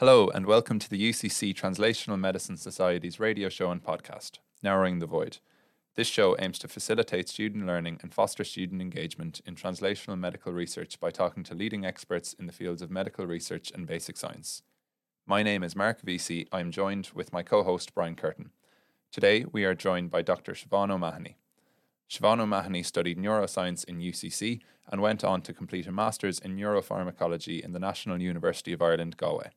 Hello, and welcome to the UCC Translational Medicine Society's radio show and podcast, Narrowing the Void. This show aims to facilitate student learning and foster student engagement in translational medical research by talking to leading experts in the fields of medical research and basic science. My name is Mark Vesey. I am joined with my co host Brian Curtin. Today, we are joined by Dr. Siobhan O'Mahony. Siobhan O'Mahony studied neuroscience in UCC and went on to complete a master's in neuropharmacology in the National University of Ireland, Galway.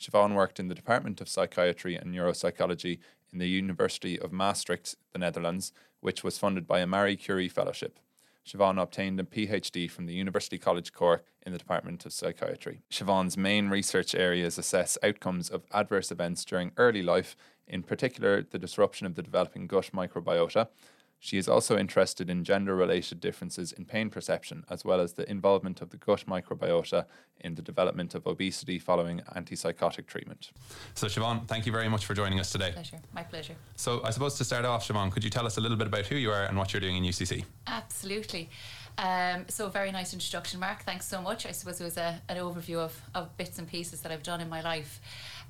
Siobhan worked in the Department of Psychiatry and Neuropsychology in the University of Maastricht, the Netherlands, which was funded by a Marie Curie Fellowship. Siobhan obtained a PhD from the University College Cork in the Department of Psychiatry. Siobhan's main research areas assess outcomes of adverse events during early life, in particular the disruption of the developing gut microbiota, she is also interested in gender related differences in pain perception, as well as the involvement of the gut microbiota in the development of obesity following antipsychotic treatment. So, Siobhan, thank you very much for joining us today. Pleasure, my pleasure. So, I suppose to start off, Siobhan, could you tell us a little bit about who you are and what you're doing in UCC? Absolutely. Um, so, very nice introduction, Mark. Thanks so much. I suppose it was a, an overview of, of bits and pieces that I've done in my life.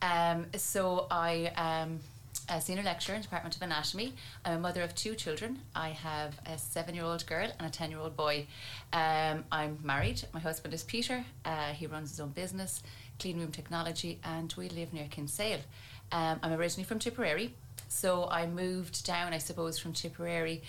Um, so, I. Um, a senior lecturer in Department of Anatomy. I'm a mother of two children. I have a seven year old girl and a 10 year old boy. Um, I'm married. My husband is Peter. Uh, he runs his own business, Clean Room Technology, and we live near Kinsale. Um, I'm originally from Tipperary, so I moved down, I suppose, from Tipperary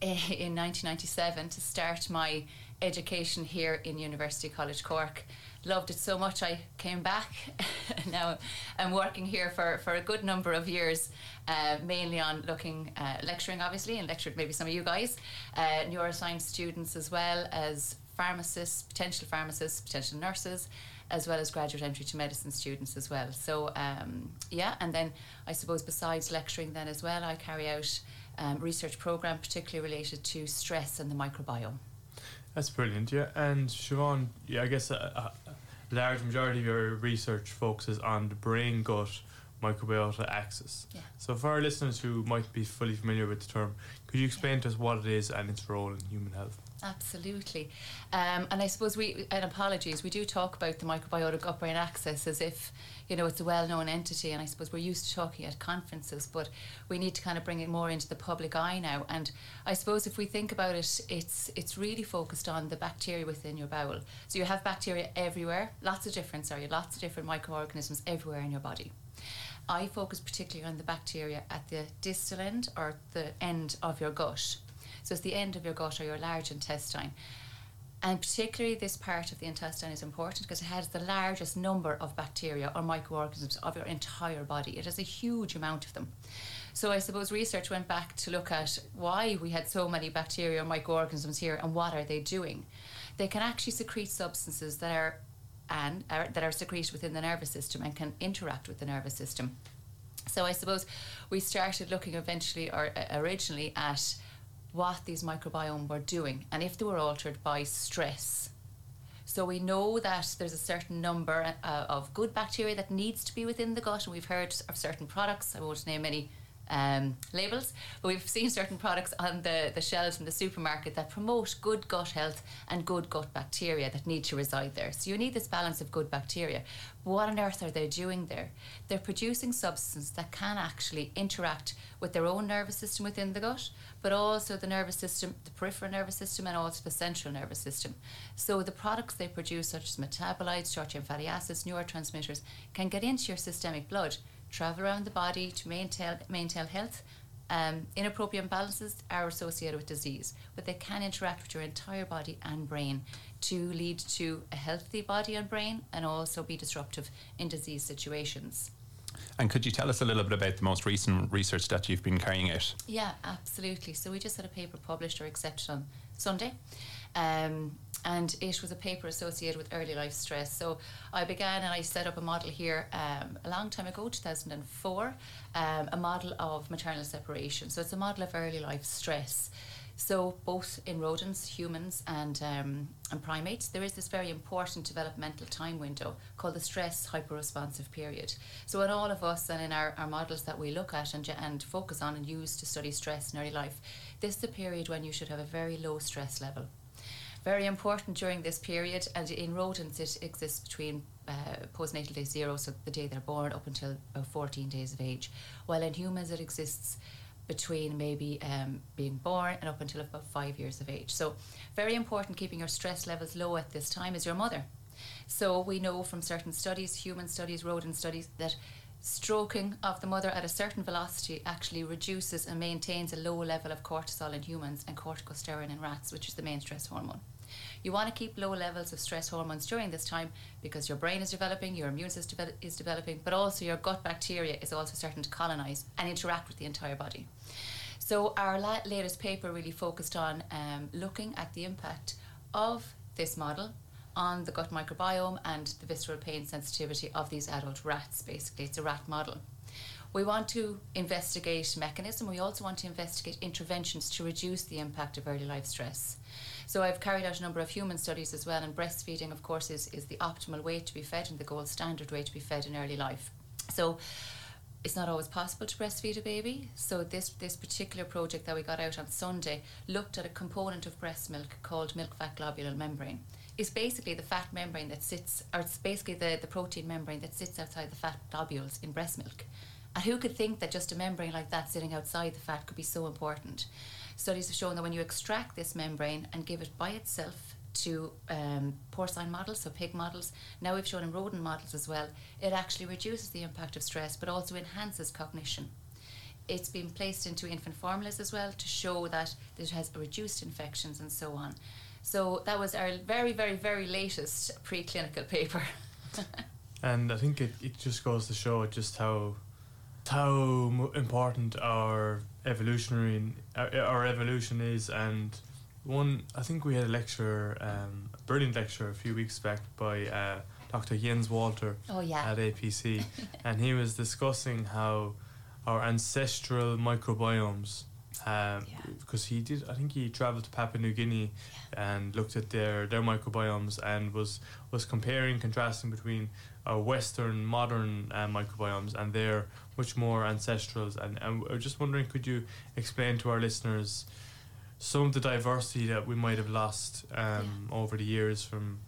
eh, in 1997 to start my education here in University College Cork loved it so much I came back. now I'm working here for, for a good number of years, uh, mainly on looking, uh, lecturing obviously, and lectured maybe some of you guys, uh, neuroscience students as well as pharmacists, potential pharmacists, potential nurses, as well as graduate entry to medicine students as well. So um, yeah, and then I suppose besides lecturing then as well, I carry out um, research program particularly related to stress and the microbiome. That's brilliant, yeah. And Siobhan, yeah, I guess a, a large majority of your research focuses on the brain gut microbiota axis. Yeah. So, for our listeners who might be fully familiar with the term, could you explain to us what it is and its role in human health? Absolutely. Um, and I suppose we, and apologies, we do talk about the microbiotic gut brain axis as if, you know, it's a well known entity. And I suppose we're used to talking at conferences, but we need to kind of bring it more into the public eye now. And I suppose if we think about it, it's, it's really focused on the bacteria within your bowel. So you have bacteria everywhere, lots of different, sorry, lots of different microorganisms everywhere in your body. I focus particularly on the bacteria at the distal end or the end of your gut. So it's the end of your gut or your large intestine. And particularly this part of the intestine is important because it has the largest number of bacteria or microorganisms of your entire body. It has a huge amount of them. So I suppose research went back to look at why we had so many bacteria or microorganisms here and what are they doing. They can actually secrete substances that are and are, that are secreted within the nervous system and can interact with the nervous system. So I suppose we started looking eventually or uh, originally at what these microbiome were doing and if they were altered by stress. So we know that there's a certain number uh, of good bacteria that needs to be within the gut, and we've heard of certain products. I won't name any um, labels, but we've seen certain products on the, the shelves in the supermarket that promote good gut health and good gut bacteria that need to reside there. So you need this balance of good bacteria. But what on earth are they doing there? They're producing substances that can actually interact with their own nervous system within the gut, but also the nervous system, the peripheral nervous system, and also the central nervous system. So the products they produce, such as metabolites, short chain fatty acids, neurotransmitters, can get into your systemic blood travel around the body to maintain, maintain health. Um, inappropriate imbalances are associated with disease, but they can interact with your entire body and brain to lead to a healthy body and brain and also be disruptive in disease situations. And could you tell us a little bit about the most recent research that you've been carrying out? Yeah, absolutely. So we just had a paper published or accepted on Sunday. Um, and it was a paper associated with early life stress. So I began and I set up a model here um, a long time ago, 2004, um, a model of maternal separation. So it's a model of early life stress. So both in rodents, humans, and um, and primates, there is this very important developmental time window called the stress hyperresponsive period. So in all of us and in our, our models that we look at and, and focus on and use to study stress in early life, this is the period when you should have a very low stress level Very important during this period, and in rodents it exists between uh, postnatal day zero, so the day they're born, up until about 14 days of age. While in humans it exists between maybe um, being born and up until about five years of age. So, very important keeping your stress levels low at this time is your mother. So, we know from certain studies, human studies, rodent studies, that stroking of the mother at a certain velocity actually reduces and maintains a low level of cortisol in humans and corticosteroid in rats, which is the main stress hormone. You want to keep low levels of stress hormones during this time because your brain is developing, your immune system is developing, but also your gut bacteria is also starting to colonize and interact with the entire body. So, our la- latest paper really focused on um, looking at the impact of this model on the gut microbiome and the visceral pain sensitivity of these adult rats. Basically, it's a rat model. We want to investigate mechanism. We also want to investigate interventions to reduce the impact of early life stress. So I've carried out a number of human studies as well, and breastfeeding, of course, is, is the optimal way to be fed and the gold standard way to be fed in early life. So it's not always possible to breastfeed a baby. So this this particular project that we got out on Sunday looked at a component of breast milk called milk fat globule membrane. It's basically the fat membrane that sits, or it's basically the, the protein membrane that sits outside the fat globules in breast milk. And who could think that just a membrane like that sitting outside the fat could be so important? Studies have shown that when you extract this membrane and give it by itself to um, porcine models, so pig models, now we've shown in rodent models as well, it actually reduces the impact of stress but also enhances cognition. It's been placed into infant formulas as well to show that it has reduced infections and so on. So that was our very, very, very latest preclinical paper. and I think it, it just goes to show just how how important our evolutionary our, our evolution is and one I think we had a lecture um, a brilliant lecture a few weeks back by uh, Dr. Jens Walter oh, yeah. at APC and he was discussing how our ancestral microbiomes um, yeah. because he did I think he traveled to Papua New Guinea yeah. and looked at their their microbiomes and was was comparing contrasting between our western modern uh, microbiomes and their much more ancestrals. And, and I'm just wondering, could you explain to our listeners some of the diversity that we might have lost um, yeah. over the years from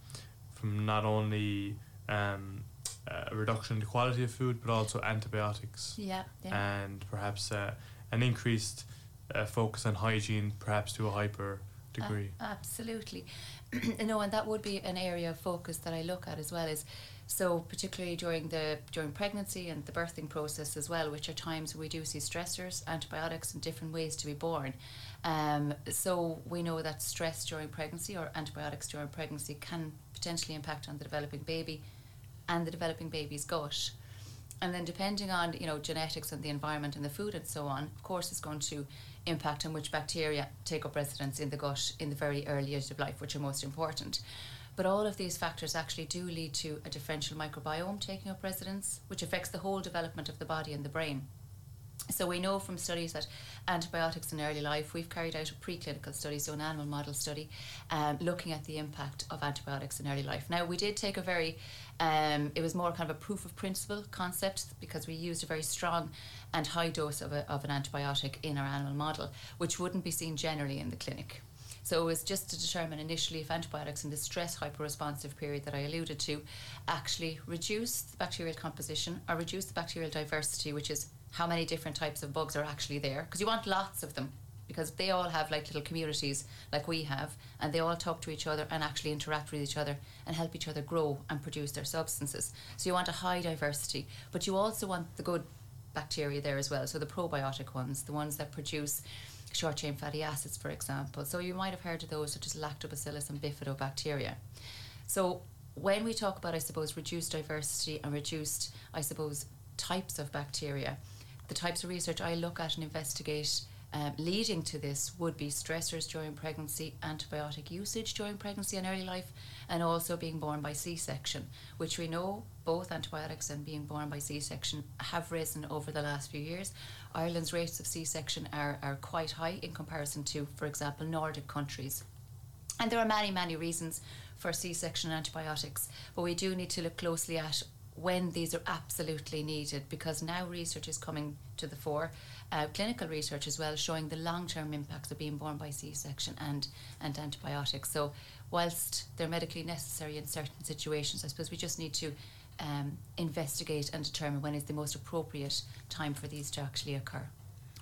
from not only um, a reduction in the quality of food, but also antibiotics. Yeah. yeah. And perhaps uh, an increased uh, focus on hygiene, perhaps to a hyper degree. Uh, absolutely. no, and that would be an area of focus that I look at as well. Is so particularly during the during pregnancy and the birthing process as well, which are times we do see stressors, antibiotics, and different ways to be born. Um, so we know that stress during pregnancy or antibiotics during pregnancy can potentially impact on the developing baby and the developing baby's gut. And then depending on you know genetics and the environment and the food and so on, of course, it's going to impact on which bacteria take up residence in the gut in the very early years of life, which are most important. But all of these factors actually do lead to a differential microbiome taking up residence, which affects the whole development of the body and the brain. So we know from studies that antibiotics in early life, we've carried out a preclinical study, so an animal model study, um, looking at the impact of antibiotics in early life. Now we did take a very, um, it was more kind of a proof of principle concept because we used a very strong and high dose of, a, of an antibiotic in our animal model, which wouldn't be seen generally in the clinic. So it was just to determine initially if antibiotics in the stress hyperresponsive period that I alluded to actually reduce the bacterial composition or reduce the bacterial diversity, which is how many different types of bugs are actually there. Because you want lots of them because they all have like little communities like we have and they all talk to each other and actually interact with each other and help each other grow and produce their substances. So you want a high diversity, but you also want the good bacteria there as well. So the probiotic ones, the ones that produce short chain fatty acids, for example. So you might have heard of those, such as lactobacillus and bifidobacteria. So when we talk about, I suppose, reduced diversity and reduced, I suppose, types of bacteria, the types of research I look at and investigate um, leading to this would be stressors during pregnancy, antibiotic usage during pregnancy and early life, and also being born by C section, which we know both antibiotics and being born by C section have risen over the last few years. Ireland's rates of C section are, are quite high in comparison to, for example, Nordic countries. And there are many, many reasons for C section antibiotics, but we do need to look closely at when these are absolutely needed because now research is coming to the fore, uh, clinical research as well, showing the long term impacts of being born by C section and, and antibiotics. So, whilst they're medically necessary in certain situations, I suppose we just need to um, investigate and determine when is the most appropriate time for these to actually occur.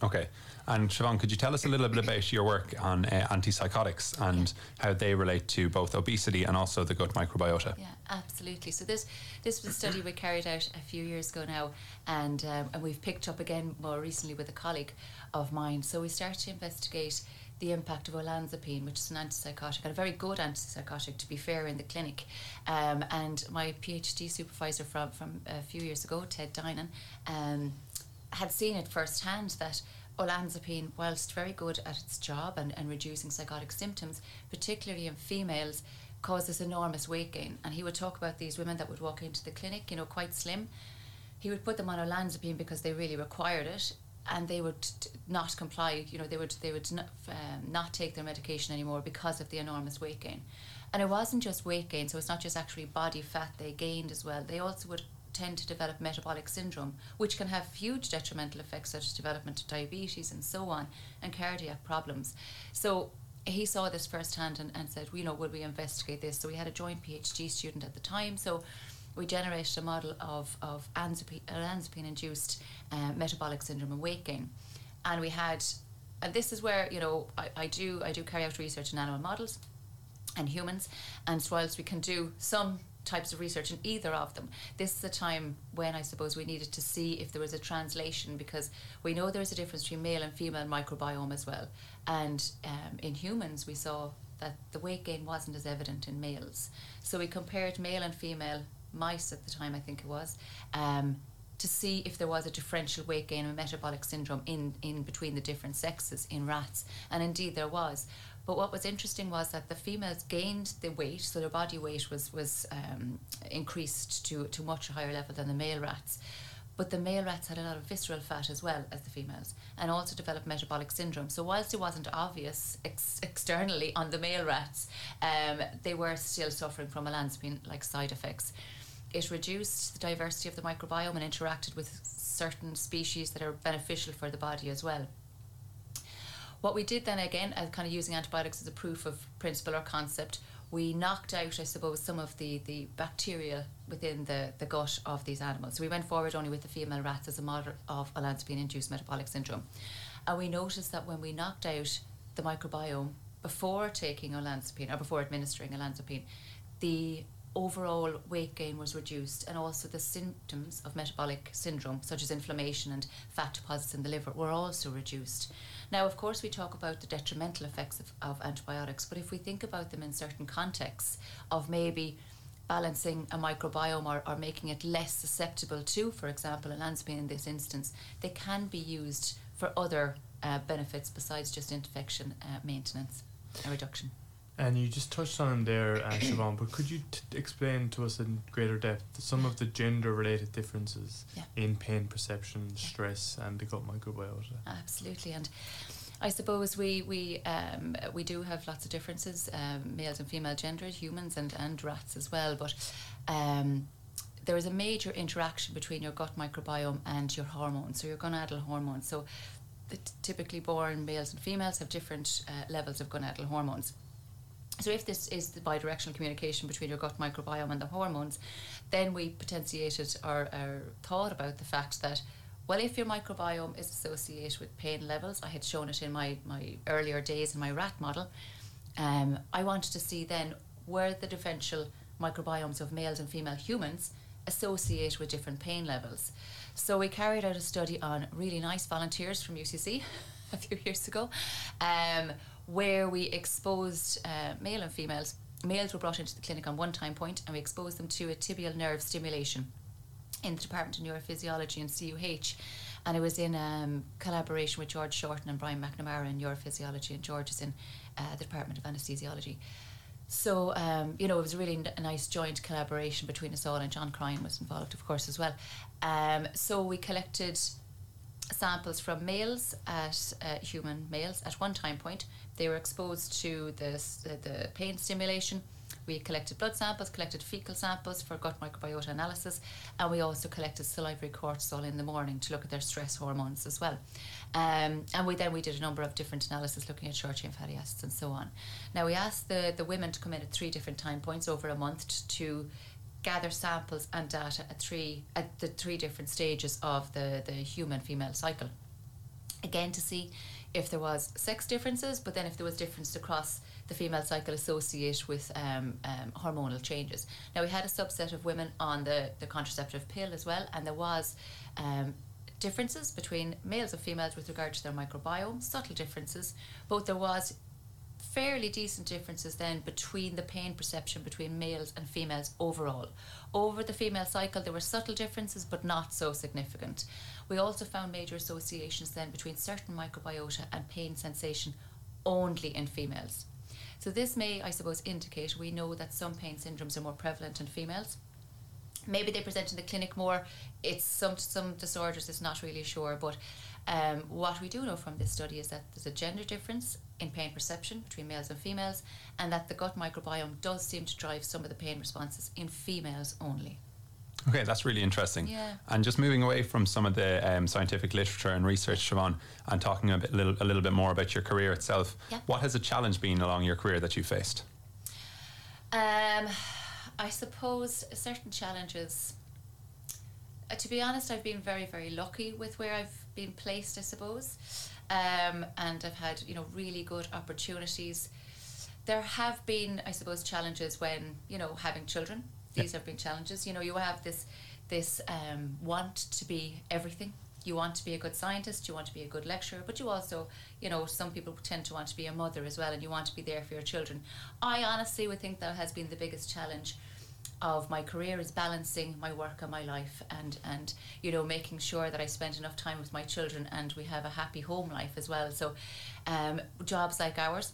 Okay. And Siobhan, could you tell us a little bit about your work on uh, antipsychotics and how they relate to both obesity and also the gut microbiota? Yeah, absolutely. So this this was a study we carried out a few years ago now, and um, and we've picked up again more recently with a colleague of mine. So we started to investigate the impact of olanzapine, which is an antipsychotic, and a very good antipsychotic, to be fair, in the clinic. Um, and my PhD supervisor from, from a few years ago, Ted Dinan, um, had seen it firsthand that olanzapine, whilst very good at its job and, and reducing psychotic symptoms, particularly in females, causes enormous weight gain. And he would talk about these women that would walk into the clinic, you know, quite slim. He would put them on olanzapine because they really required it, and they would not comply. You know, they would they would not, um, not take their medication anymore because of the enormous weight gain. And it wasn't just weight gain, so it's not just actually body fat they gained as well. They also would tend to develop metabolic syndrome, which can have huge detrimental effects such as development of diabetes and so on, and cardiac problems. So he saw this firsthand and, and said, you know, would we investigate this? So we had a joint PhD student at the time. So we generated a model of, of olanzapine induced uh, metabolic syndrome and weight gain. And we had, and this is where, you know, I, I do I do carry out research in animal models and humans. And so whilst we can do some types of research in either of them. This is a time when I suppose we needed to see if there was a translation because we know there's a difference between male and female microbiome as well. And um, in humans, we saw that the weight gain wasn't as evident in males. So we compared male and female mice at the time, I think it was. Um, to see if there was a differential weight gain and metabolic syndrome in, in between the different sexes in rats. And indeed there was. But what was interesting was that the females gained the weight, so their body weight was was um, increased to to much higher level than the male rats. But the male rats had a lot of visceral fat as well as the females, and also developed metabolic syndrome. So whilst it wasn't obvious ex- externally on the male rats, um, they were still suffering from olanzapine-like side effects. It reduced the diversity of the microbiome and interacted with certain species that are beneficial for the body as well. What we did then again, uh, kind of using antibiotics as a proof of principle or concept, we knocked out, I suppose, some of the, the bacteria within the, the gut of these animals. So we went forward only with the female rats as a model of olanzapine induced metabolic syndrome. And we noticed that when we knocked out the microbiome before taking olanzapine or before administering olanzapine, the overall weight gain was reduced and also the symptoms of metabolic syndrome such as inflammation and fat deposits in the liver were also reduced now of course we talk about the detrimental effects of, of antibiotics but if we think about them in certain contexts of maybe balancing a microbiome or, or making it less susceptible to for example olanzapine in this instance they can be used for other uh, benefits besides just infection uh, maintenance and reduction and you just touched on them there, uh, Siobhan, but could you t- explain to us in greater depth some of the gender related differences yeah. in pain perception, stress, and the gut microbiota? Absolutely. And I suppose we we um, we do have lots of differences, um, males and female gendered, humans and, and rats as well. But um, there is a major interaction between your gut microbiome and your hormones, so your gonadal hormones. So, the t- typically born males and females have different uh, levels of gonadal hormones. So if this is the bidirectional communication between your gut microbiome and the hormones, then we potentiated our, thought about the fact that well, if your microbiome is associated with pain levels, I had shown it in my, my earlier days in my rat model, um, I wanted to see then where the differential microbiomes of males and female humans associate with different pain levels. So we carried out a study on really nice volunteers from UCC a few years ago. Um, where we exposed uh, male and females. Males were brought into the clinic on one time point and we exposed them to a tibial nerve stimulation in the Department of Neurophysiology and CUH. And it was in um, collaboration with George Shorten and Brian McNamara in Neurophysiology, and George is in uh, the Department of Anesthesiology. So, um, you know, it was really n- nice joint collaboration between us all, and John Cryan was involved, of course, as well. Um, so, we collected samples from males at uh, human males at one time point. They were exposed to the, the pain stimulation We collected blood samples, collected fecal samples for gut microbiota analysis, and we also collected salivary cortisol in the morning to look at their stress hormones as well. Um, and we then we did a number of different analysis looking at short chain fatty acids and so on. Now we asked the, the women to come in at three different time points over a month to gather samples and data at three at the three different stages of the, the human female cycle. Again to see if there was sex differences, but then if there was difference across the female cycle associated with um, um, hormonal changes. Now we had a subset of women on the, the contraceptive pill as well, and there was um, differences between males and females with regard to their microbiome, subtle differences, but there was fairly decent differences then between the pain perception between males and females overall. Over the female cycle, there were subtle differences, but not so significant. We also found major associations then between certain microbiota and pain sensation only in females. So, this may, I suppose, indicate we know that some pain syndromes are more prevalent in females. Maybe they present in the clinic more. It's some some disorders. It's not really sure, but um, what we do know from this study is that there's a gender difference in pain perception between males and females, and that the gut microbiome does seem to drive some of the pain responses in females only. Okay, that's really interesting. Yeah. And just moving away from some of the um, scientific literature and research, Siobhan, and talking a, bit, little, a little bit more about your career itself, Yeah. what has a challenge been along your career that you faced? Um, I suppose certain challenges. Uh, to be honest, I've been very, very lucky with where I've been placed. I suppose, um, and I've had you know really good opportunities. There have been, I suppose, challenges when you know having children. These have been challenges. You know, you have this this um, want to be everything. You want to be a good scientist. You want to be a good lecturer, but you also, you know, some people tend to want to be a mother as well, and you want to be there for your children. I honestly would think that has been the biggest challenge of my career is balancing my work and my life and and you know making sure that I spend enough time with my children and we have a happy home life as well. So um, jobs like ours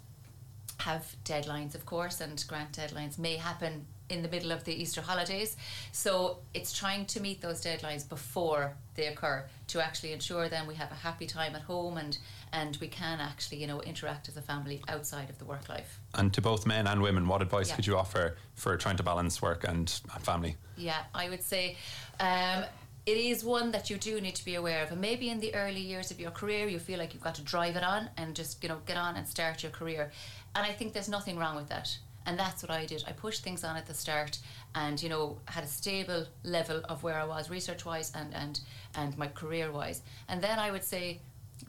have deadlines of course and grant deadlines may happen in the middle of the Easter holidays. So it's trying to meet those deadlines before they occur to actually ensure then we have a happy time at home and and we can actually you know interact as a family outside of the work life And to both men and women, what advice Yeah. could you offer for trying to balance work and and family? Yeah, I would say um, it is one that you do need to be aware of. And maybe in the early years of your career, you feel like you've got to drive it on and just you know get on and start your career. And I think there's nothing wrong with that. And that's what I did. I pushed things on at the start, and you know had a stable level of where I was research wise and and and my career wise. And then I would say,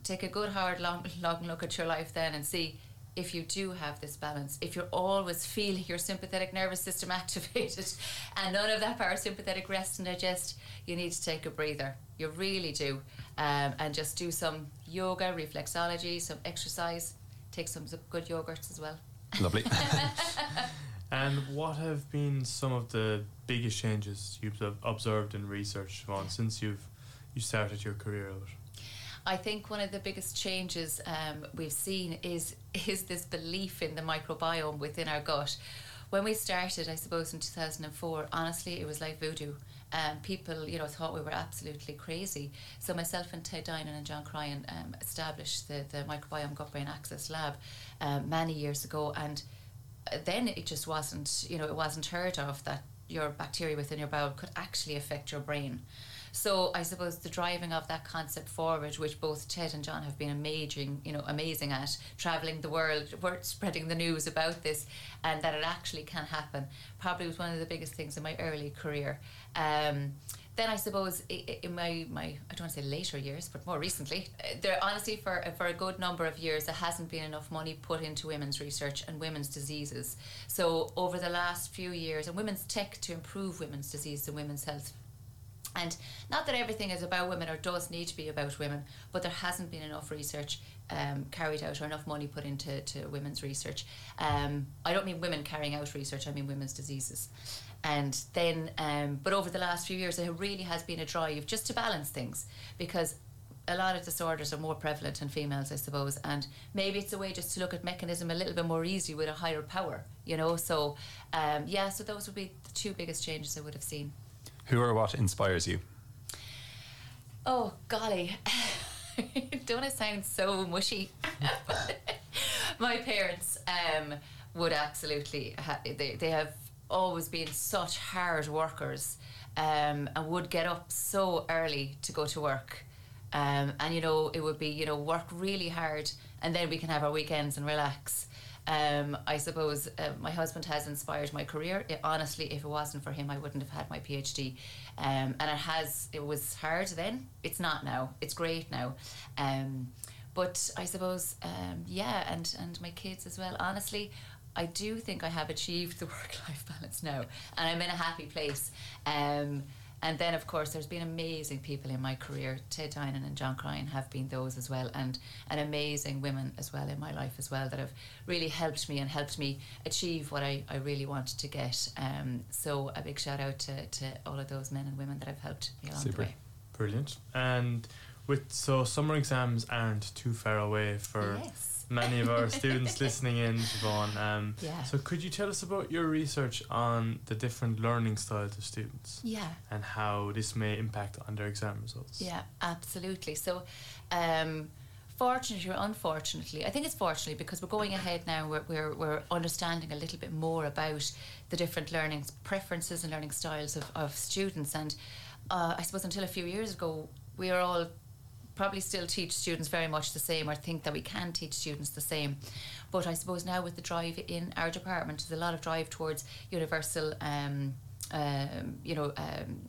take a good hard long long look at your life then and see if you do have this balance, if you're always feeling your sympathetic nervous system activated and none of that parasympathetic rest and digest, you need to take a breather. You really do. Um, and just do some yoga, reflexology, some exercise, take some good yogurts as well. Lovely. And what have been some of the biggest changes you've observed in research, Siobhan, since you've you started your career out? I think one of the biggest changes um, we've seen is is this belief in the microbiome within our gut. When we started, I suppose in two thousand and four, honestly, it was like voodoo. Um, people, you know, thought we were absolutely crazy. So myself and Ted Dinan and John Cryan um, established the the microbiome gut brain axis lab um, many years ago, and uh, then it just wasn't, you know, it wasn't heard of that your bacteria within your bowel could actually affect your brain. So I suppose the driving of that concept forward, which both Ted and John have been amazing, you know, amazing at traveling the world, spreading the news about this, and that it actually can happen, probably was one of the biggest things in my early career. Um, then I suppose in my, my I don't want to say later years, but more recently, uh, there honestly for for a good number of years there hasn't been enough money put into women's research and women's diseases. So over the last few years, and women's tech to improve women's disease and women's health. And not that everything is about women or does need to be about women, but there hasn't been enough research um, carried out or enough money put into to women's research. Um, I don't mean women carrying out research, I mean women's diseases. And then, um, but over the last few years, there really has been a drive just to balance things because a lot of disorders are more prevalent in females, I suppose, and maybe it's a way just to look at mechanism a little bit more easy with a higher power, you know. So, um, yeah, so those would be the two biggest changes I would have seen. Who or what inspires you? Oh golly, don't it sound so mushy? My parents um, would absolutely ha- they they have always been such hard workers um, and would get up so early to go to work. Um, and you know, it would be you know work really hard, and then we can have our weekends and relax. Um, I suppose uh, my husband has inspired my career. It, honestly, if it wasn't for him, I wouldn't have had my PhD. Um, and it has. It was hard then. It's not now. It's great now. Um, but I suppose, um, yeah, and and my kids as well. Honestly, I do think I have achieved the work life balance now, and I'm in a happy place. Um, and then, of course, there's been amazing people in my career. Ted Dinan and John Cryan have been those as well, and, and amazing women as well in my life as well that have really helped me and helped me achieve what I, I really wanted to get. Um, so, a big shout out to, to all of those men and women that have helped me along Super. the way. Brilliant. And with so summer exams aren't too far away for Yes. Many of our students listening in, Siobhan. Um, Yeah. So could you tell us about your research on the different learning styles of students Yeah. and how this may impact on their exam results? Yeah, absolutely. So, um, fortunately or unfortunately, I think it's fortunately because we're going ahead now. We're, we're, we're understanding a little bit more about the different learning preferences and learning styles of, of students. And uh, I suppose until a few years ago, we were all probably still teach students very much the same or think that we can teach students the same. But I suppose now with the drive in our department, there's a lot of drive towards universal, um, um, you know, um,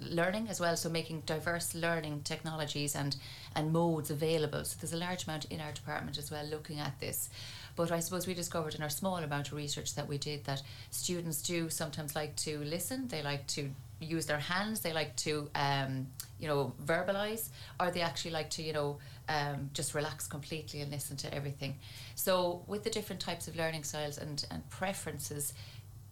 learning as well. So making diverse learning technologies and and modes available. So there's a large amount in our department as well looking at this. But I suppose we discovered in our small amount of research that we did that students do sometimes like to listen. They like to use their hands. They like to, um, you know, verbalize, or they actually like to, you know, um, just relax completely and listen to everything. So with the different types of learning styles and, and preferences,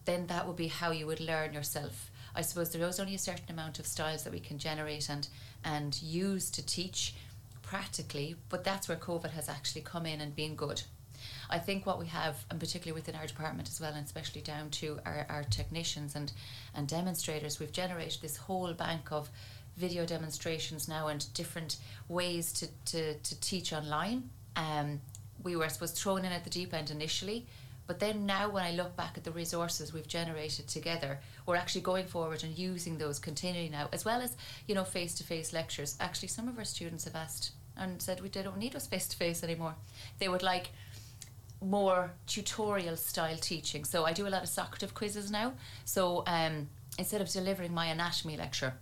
then that would be how you would learn yourself. I suppose there is only a certain amount of styles that we can generate and and use to teach practically, but that's where COVID has actually come in and been good. I think what we have, and particularly within our department as well, and especially down to our, our technicians and, and demonstrators, we've generated this whole bank of video demonstrations now and different ways to, to, to teach online. Um, we were, I suppose, thrown in at the deep end initially, but then now when I look back at the resources we've generated together, we're actually going forward and using those continually now, as well as, you know, face to face lectures. Actually, some of our students have asked and said we don't need us face to face anymore. They would like more tutorial style teaching. So I do a lot of Socrative quizzes now. So um, instead of delivering my anatomy lecture,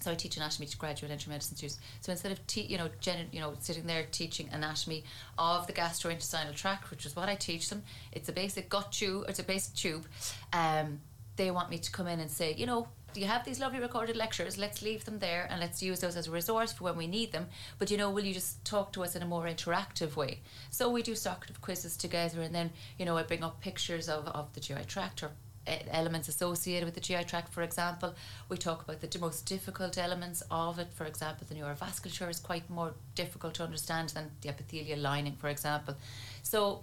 so I teach anatomy to graduate entry medicine students. So instead of te- you know gen- you know sitting there teaching anatomy of the gastrointestinal tract, which is what I teach them, it's a basic gut tube. It's a basic tube. Um, they want me to come in and say, you know, you have these lovely recorded lectures. Let's leave them there and let's use those as a resource for when we need them. But you know, will you just talk to us in a more interactive way? So we do Socrative quizzes together, and then you know I bring up pictures of, of the GI tract or e- elements associated with the GI tract, for example. We talk about the most difficult elements of it. For example, the neurovasculature is quite more difficult to understand than the epithelial lining, for example. So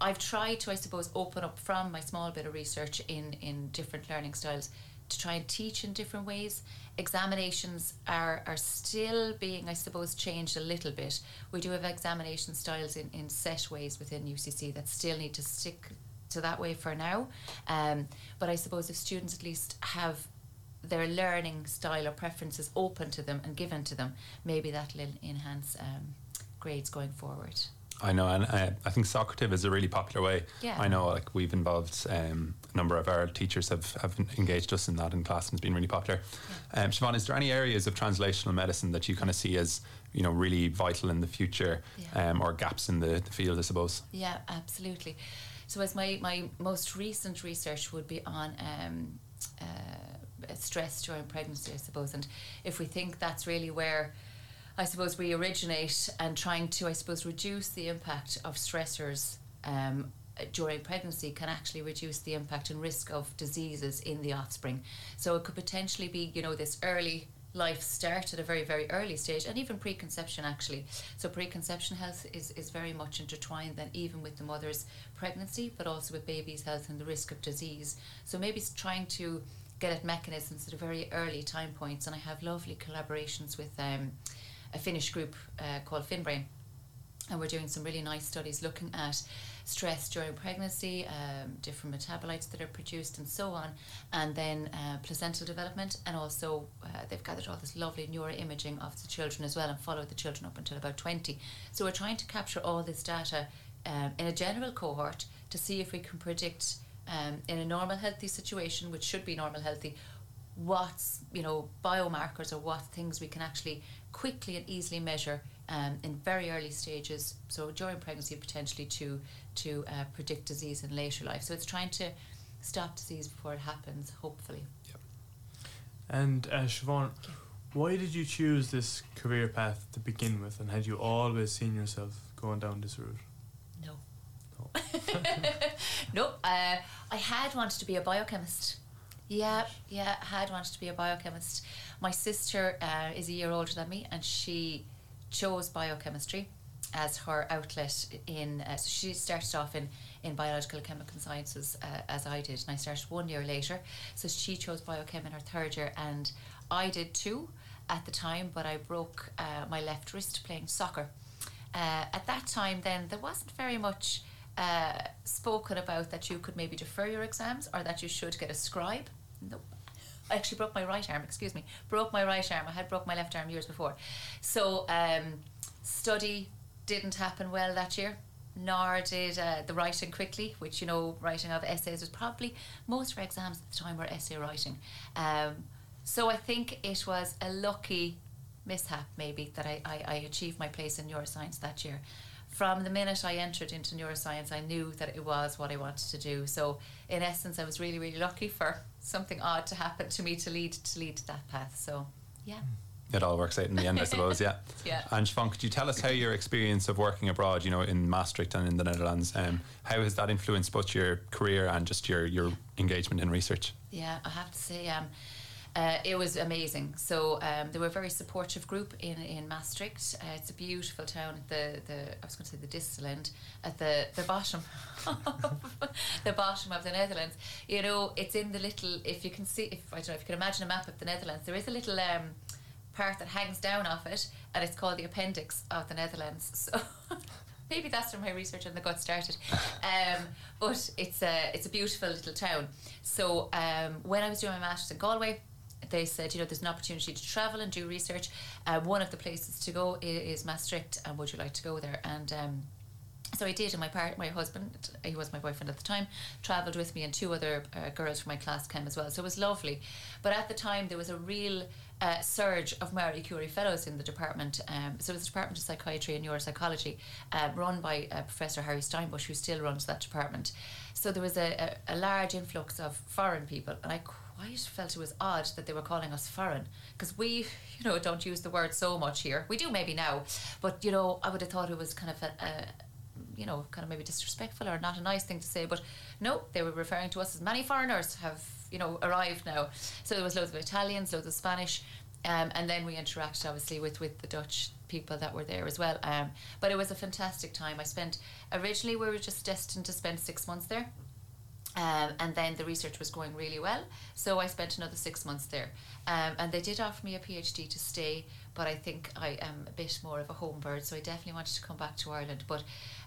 I've tried to, I suppose, open up from my small bit of research in, in different learning styles to try and teach in different ways. Examinations are, are still being, I suppose, changed a little bit. We do have examination styles in, in set ways within UCC that still need to stick to that way for now. Um, but I suppose if students at least have their learning style or preferences open to them and given to them, maybe that'll enhance um, grades going forward. I know, and uh, I think Socrative is a really popular way. Yeah. I know, like we've involved um, a number of our teachers have, have engaged us in that in class, and it's been really popular. Um, Siobhan, is there any areas of translational medicine that you kind of see as you know really vital in the future, Yeah. um, or gaps in the, the field? I suppose. Yeah, absolutely. So, as my, my most recent research would be on um, uh, stress during pregnancy, I suppose, and if we think that's really where I suppose we originate and trying to, I suppose, reduce the impact of stressors um, during pregnancy can actually reduce the impact and risk of diseases in the offspring. So it could potentially be, you know, this early life start at a very, very early stage and even preconception actually. So preconception health is, is very much intertwined then even with the mother's pregnancy, but also with baby's health and the risk of disease. So maybe it's trying to get at mechanisms at a very early time points and I have lovely collaborations with um, a Finnish group uh, called FinnBrain. and we're doing some really nice studies looking at stress during pregnancy, um, different metabolites that are produced, and so on, and then uh, placental development. And also, uh, they've gathered all this lovely neuroimaging of the children as well and followed the children up until about 20. So, we're trying to capture all this data um, in a general cohort to see if we can predict um, in a normal healthy situation, which should be normal healthy, what's you know biomarkers or what things we can actually quickly and easily measure um, in very early stages. So during pregnancy, potentially to to uh, predict disease in later life. So it's trying to stop disease before it happens. Hopefully. Yep. And uh, Siobhan, why did you choose this career path to begin with, and had you always seen yourself going down this route? No. No. no, uh, I had wanted to be a biochemist. Yeah, yeah, had wanted to be a biochemist. My sister uh, is a year older than me, and she chose biochemistry as her outlet in. Uh, so she started off in in biological chemical sciences uh, as I did, and I started one year later. So she chose biochem in her third year, and I did too at the time. But I broke uh, my left wrist playing soccer. Uh, at that time, then there wasn't very much uh, spoken about that you could maybe defer your exams or that you should get a scribe. Nope. I actually broke my right arm, excuse me. Broke my right arm. I had broke my left arm years before. So, um, study didn't happen well that year, nor did uh, the writing quickly, which, you know, writing of essays was probably most of our exams at the time were essay writing. Um, so, I think it was a lucky mishap, maybe, that I, I, I achieved my place in neuroscience that year from the minute I entered into neuroscience, I knew that it was what I wanted to do. So, in essence, I was really, really lucky for something odd to happen to me to lead to lead to that path. So, yeah. It all works out in the end, I suppose. Yeah. Yeah. And Siobhan, could you tell us how your experience of working abroad, you know, in Maastricht and in the Netherlands, um, how has that influenced both your career and just your your engagement in research? Yeah, I have to say, um, uh, it was amazing. So um, they were a very supportive group in in Maastricht. Uh, it's a beautiful town at the the I was going to say the distal end at the the bottom, the bottom of the Netherlands. You know, it's in the little. If you can see, if I don't know, if you can imagine a map of the Netherlands, there is a little. Um, part that hangs down off it and it's called the appendix of the Netherlands so maybe that's where my research on the gut started. Um, but it's a it's a beautiful little town. So um, when I was doing my masters in Galway, they said, you know, there's an opportunity to travel and do research. Uh, one of the places to go is, Maastricht, and would you like to go there? And um, so I did, and my part, my husband, he was my boyfriend at the time, travelled with me, and two other uh, girls from my class came as well. So it was lovely. But at the time, there was a real uh, surge of Marie Curie fellows in the department. Um, so it was the Department of Psychiatry and Neuropsychology, uh, run by uh, Professor Harry Steinbusch, who still runs that department. So there was a, a, a large influx of foreign people, and I quite felt it was odd that they were calling us foreign because we, you know, don't use the word so much here. We do maybe now, but you know, I would have thought it was kind of a, a you know, kind of maybe disrespectful or not a nice thing to say. But no, they were referring to us as many foreigners have, you know, arrived now. So there was loads of Italians, loads of Spanish, um, and then we interacted obviously with with the Dutch people that were there as well. Um, but it was a fantastic time. I spent originally we were just destined to spend six months there. Um, and then the research was going really well, so I spent another six months there. Um, and they did offer me a PhD to stay, but I think I am a bit more of a home bird, so I definitely wanted to come back to Ireland. But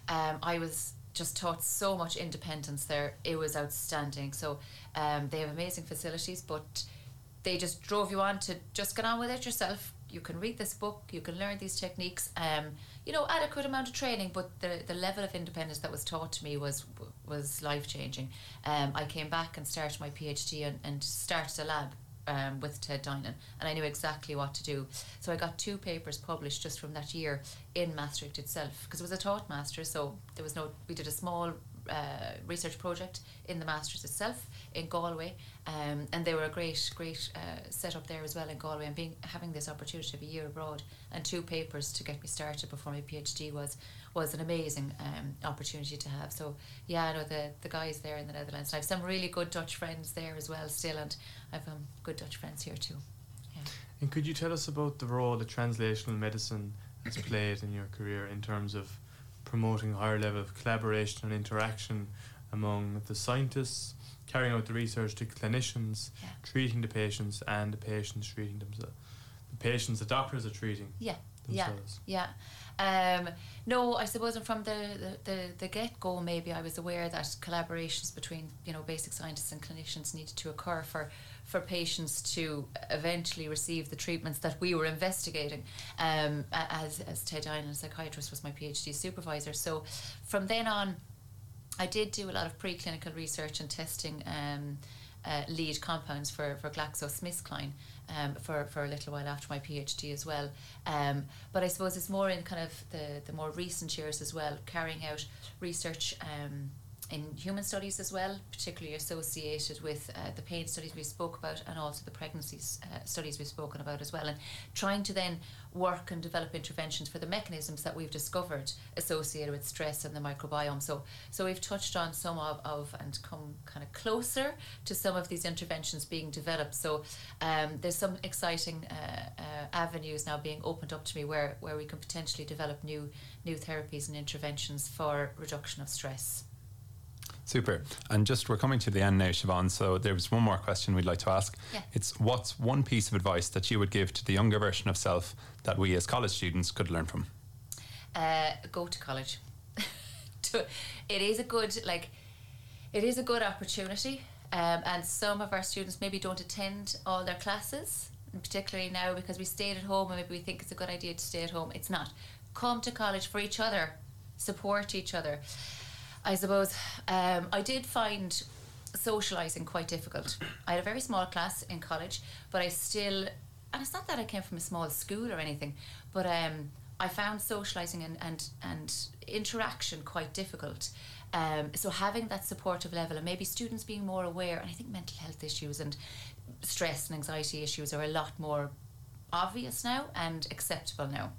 um, I was just taught so much independence there. It was outstanding. So um, they have amazing facilities, but they just drove you on to just get on with it yourself. You can read this book, you can learn these techniques. Um, you know, adequate amount of training, but the, the level of independence that was taught to me was was life changing. Um, I came back and started my PhD and, and started a lab um, with Ted Dinan, and I knew exactly what to do. So I got two papers published just from that year in Maastricht itself, because it was a taught master. So there was no. We did a small uh, research project in the masters itself in Galway, um, and they were a great, great uh, setup there as well in Galway. And being having this opportunity of a year abroad and two papers to get me started before my PhD was was an amazing um, opportunity to have. So yeah, I know the the guys there in the Netherlands. I have some really good Dutch friends there as well still, and I've um, good Dutch friends here too. Yeah. And could you tell us about the role that translational medicine has played in your career in terms of promoting a higher level of collaboration and interaction among the scientists, carrying out the research to clinicians, Yeah. treating the patients, and the patients treating themselves. The patients the doctors are treating, Yeah. Themselves. Yeah, yeah. Um, no, I suppose from the, the, the, the get go, maybe I was aware that collaborations between you know basic scientists and clinicians needed to occur for for patients to eventually receive the treatments that we were investigating. Um, as as Ted Dinan, a psychiatrist, was my PhD supervisor. So from then on, I did do a lot of preclinical research and testing um, uh, lead compounds for, for GlaxoSmithKline um, for, for a little while after my PhD as well. Um, but I suppose it's more in kind of the, the more recent years as well, carrying out research um, in human studies as well, particularly associated with uh, the pain studies we spoke about and also the pregnancy uh, studies we've spoken about as well, and trying to then work and develop interventions for the mechanisms that we've discovered associated with stress and the microbiome. So, so we've touched on some of, of and come kind of closer to some of these interventions being developed. So, um, there's some exciting uh, uh, avenues now being opened up to me where, where we can potentially develop new new therapies and interventions for reduction of stress. Super. And just we're coming to the end now, Siobhan. So there's one more question we'd like to ask. Yeah. It's what's one piece of advice that you would give to the younger version of self that we as college students could learn from? uh, go to college. it is a good like, it is a good opportunity, um, and some of our students maybe don't attend all their classes, particularly now because we stayed at home and maybe we think it's a good idea to stay at home. It's not. Come to college for each other, support each other. I suppose um, I did find socializing quite difficult. I had a very small class in college, but I still, and it's not that I came from a small school or anything, but um, I found socializing and, and, and interaction quite difficult. Um, so having that supportive level and maybe students being more aware, and I think mental health issues and stress and anxiety issues are a lot more obvious now and acceptable now.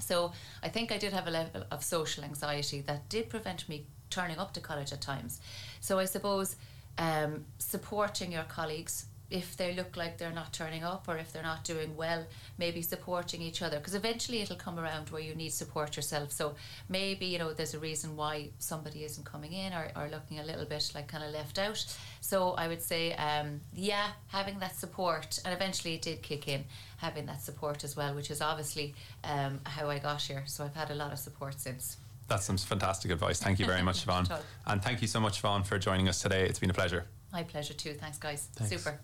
So I think I did have a level of social anxiety that did prevent me turning up to college at times. So I suppose um, supporting your colleagues if they look like they're not turning up or if they're not doing well, maybe supporting each other because eventually it'll come around where you need support yourself. So maybe you know there's a reason why somebody isn't coming in or, or looking a little bit like kind of left out. So I would say, um, yeah, having that support, and eventually it did kick in, having that support as well, which is obviously um, how I got here. So I've had a lot of support since. That's some fantastic advice. Thank you very much, Siobhan. And thank you so much, Siobhan, for joining us today. It's been a pleasure. My pleasure too. Thanks, guys. Thanks. Super.